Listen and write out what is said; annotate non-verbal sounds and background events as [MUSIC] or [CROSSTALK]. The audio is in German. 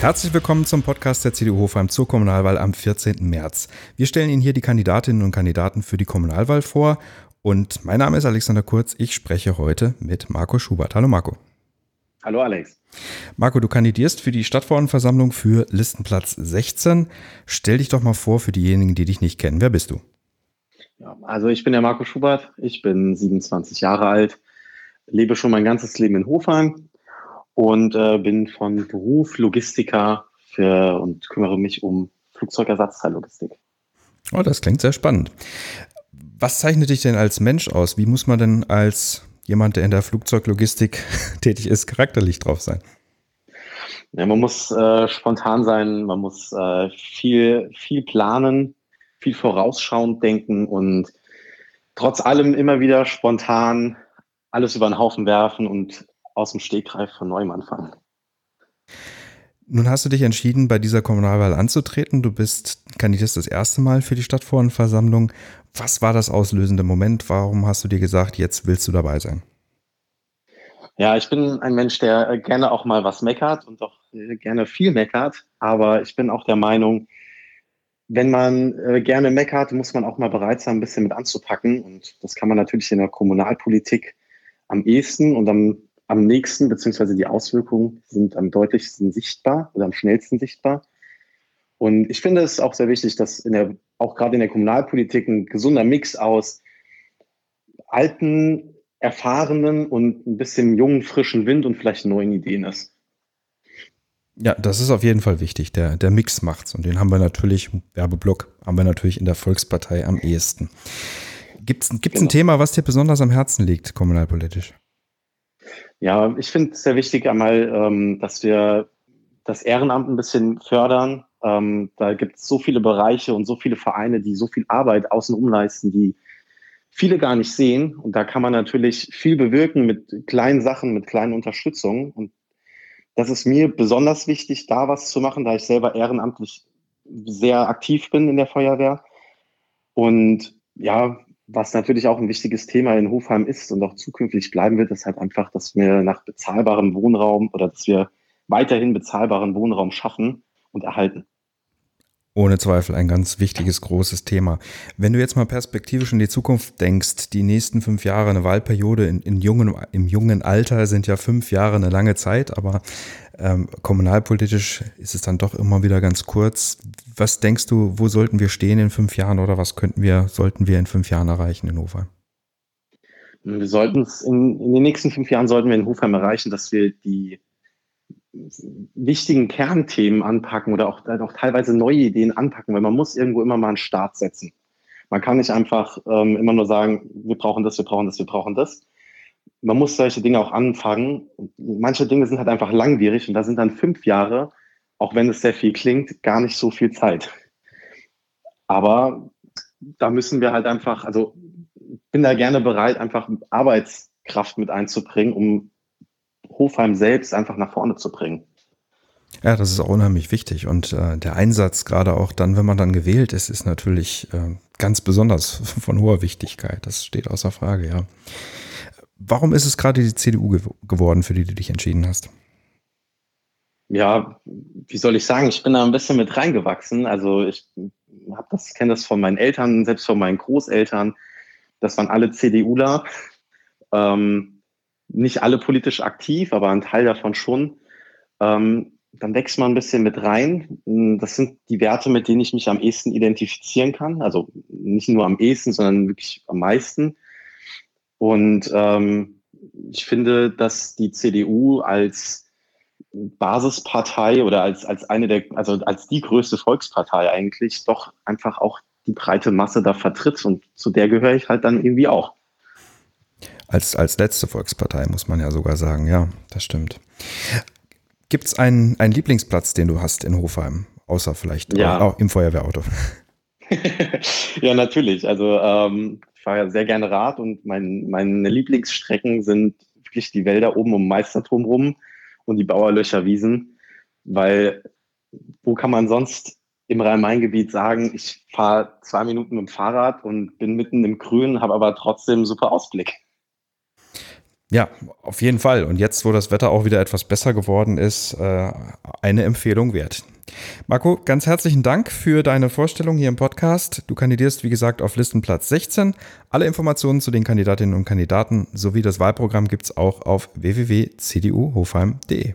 Herzlich willkommen zum Podcast der CDU Hofheim zur Kommunalwahl am 14. März. Wir stellen Ihnen hier die Kandidatinnen und Kandidaten für die Kommunalwahl vor und mein Name ist Alexander Kurz. Ich spreche heute mit Marco Schubert. Hallo Marco. Hallo Alex. Marco, du kandidierst für die Stadtverordnetenversammlung für Listenplatz 16. Stell dich doch mal vor für diejenigen, die dich nicht kennen. Wer bist du? Ja, also ich bin der Marco Schubert. Ich bin 27 Jahre alt, lebe schon mein ganzes Leben in Hofheim und äh, bin von Beruf Logistiker für, und kümmere mich um Flugzeugersatzteillogistik. Oh, das klingt sehr spannend. Was zeichnet dich denn als Mensch aus? Wie muss man denn als jemand, der in der Flugzeuglogistik [LAUGHS] tätig ist, charakterlich drauf sein? Ja, man muss äh, spontan sein, man muss äh, viel, viel planen, viel vorausschauend denken und trotz allem immer wieder spontan alles über den Haufen werfen und aus dem Stegreif von neuem anfangen. Nun hast du dich entschieden, bei dieser Kommunalwahl anzutreten. Du bist kandidierst das erste Mal für die Stadtverordnetenversammlung. Was war das auslösende Moment? Warum hast du dir gesagt, jetzt willst du dabei sein? Ja, ich bin ein Mensch, der gerne auch mal was meckert und auch gerne viel meckert. Aber ich bin auch der Meinung, wenn man äh, gerne meckert, muss man auch mal bereit sein, ein bisschen mit anzupacken. Und das kann man natürlich in der Kommunalpolitik am ehesten und am am nächsten, beziehungsweise die Auswirkungen sind am deutlichsten sichtbar oder am schnellsten sichtbar. Und ich finde es auch sehr wichtig, dass in der, auch gerade in der Kommunalpolitik ein gesunder Mix aus alten, erfahrenen und ein bisschen jungen, frischen Wind und vielleicht neuen Ideen ist. Ja, das ist auf jeden Fall wichtig. Der, der Mix macht's. Und den haben wir natürlich, Werbeblock, haben wir natürlich in der Volkspartei am ehesten. Gibt es genau. ein Thema, was dir besonders am Herzen liegt, kommunalpolitisch? Ja, ich finde es sehr wichtig einmal, ähm, dass wir das Ehrenamt ein bisschen fördern. Ähm, da gibt es so viele Bereiche und so viele Vereine, die so viel Arbeit außenrum leisten, die viele gar nicht sehen. Und da kann man natürlich viel bewirken mit kleinen Sachen, mit kleinen Unterstützungen. Und das ist mir besonders wichtig, da was zu machen, da ich selber ehrenamtlich sehr aktiv bin in der Feuerwehr. Und ja, was natürlich auch ein wichtiges Thema in Hofheim ist und auch zukünftig bleiben wird, ist halt einfach, dass wir nach bezahlbarem Wohnraum oder dass wir weiterhin bezahlbaren Wohnraum schaffen und erhalten. Ohne Zweifel ein ganz wichtiges, großes Thema. Wenn du jetzt mal perspektivisch in die Zukunft denkst, die nächsten fünf Jahre, eine Wahlperiode in, in jungen, im jungen Alter sind ja fünf Jahre eine lange Zeit, aber ähm, kommunalpolitisch ist es dann doch immer wieder ganz kurz. Was denkst du, wo sollten wir stehen in fünf Jahren oder was könnten wir, sollten wir in fünf Jahren erreichen in Hofheim? Wir sollten es in, in den nächsten fünf Jahren sollten wir in Hofheim erreichen, dass wir die wichtigen Kernthemen anpacken oder auch, auch teilweise neue Ideen anpacken, weil man muss irgendwo immer mal einen Start setzen. Man kann nicht einfach ähm, immer nur sagen, wir brauchen das, wir brauchen das, wir brauchen das. Man muss solche Dinge auch anfangen. Manche Dinge sind halt einfach langwierig und da sind dann fünf Jahre, auch wenn es sehr viel klingt, gar nicht so viel Zeit. Aber da müssen wir halt einfach, also bin da gerne bereit, einfach Arbeitskraft mit einzubringen, um Hofheim selbst einfach nach vorne zu bringen. Ja, das ist auch unheimlich wichtig. Und äh, der Einsatz, gerade auch dann, wenn man dann gewählt ist, ist natürlich äh, ganz besonders [LAUGHS] von hoher Wichtigkeit. Das steht außer Frage, ja. Warum ist es gerade die CDU ge geworden, für die du dich entschieden hast? Ja, wie soll ich sagen? Ich bin da ein bisschen mit reingewachsen. Also ich habe das, kenne das von meinen Eltern, selbst von meinen Großeltern. Das waren alle CDUler. Ähm, nicht alle politisch aktiv, aber ein Teil davon schon. Ähm, dann wächst man ein bisschen mit rein. Das sind die Werte, mit denen ich mich am ehesten identifizieren kann. Also nicht nur am ehesten, sondern wirklich am meisten. Und ähm, ich finde, dass die CDU als Basispartei oder als, als eine der, also als die größte Volkspartei eigentlich doch einfach auch die breite Masse da vertritt. Und zu der gehöre ich halt dann irgendwie auch. Als, als letzte Volkspartei, muss man ja sogar sagen. Ja, das stimmt. Gibt es einen, einen Lieblingsplatz, den du hast in Hofheim? Außer vielleicht ja. auch im Feuerwehrauto. [LAUGHS] ja, natürlich. Also ähm, ich fahre ja sehr gerne Rad und mein, meine Lieblingsstrecken sind wirklich die Wälder oben um Meisterturm rum und die Bauerlöcher Wiesen, weil wo kann man sonst im Rhein-Main-Gebiet sagen, ich fahre zwei Minuten mit dem Fahrrad und bin mitten im Grün, habe aber trotzdem super Ausblick. Ja, auf jeden Fall. Und jetzt, wo das Wetter auch wieder etwas besser geworden ist, äh, eine Empfehlung wert. Marco, ganz herzlichen Dank für deine Vorstellung hier im Podcast. Du kandidierst, wie gesagt, auf Listenplatz 16. Alle Informationen zu den Kandidatinnen und Kandidaten sowie das Wahlprogramm gibt es auch auf www.cduhofheim.de.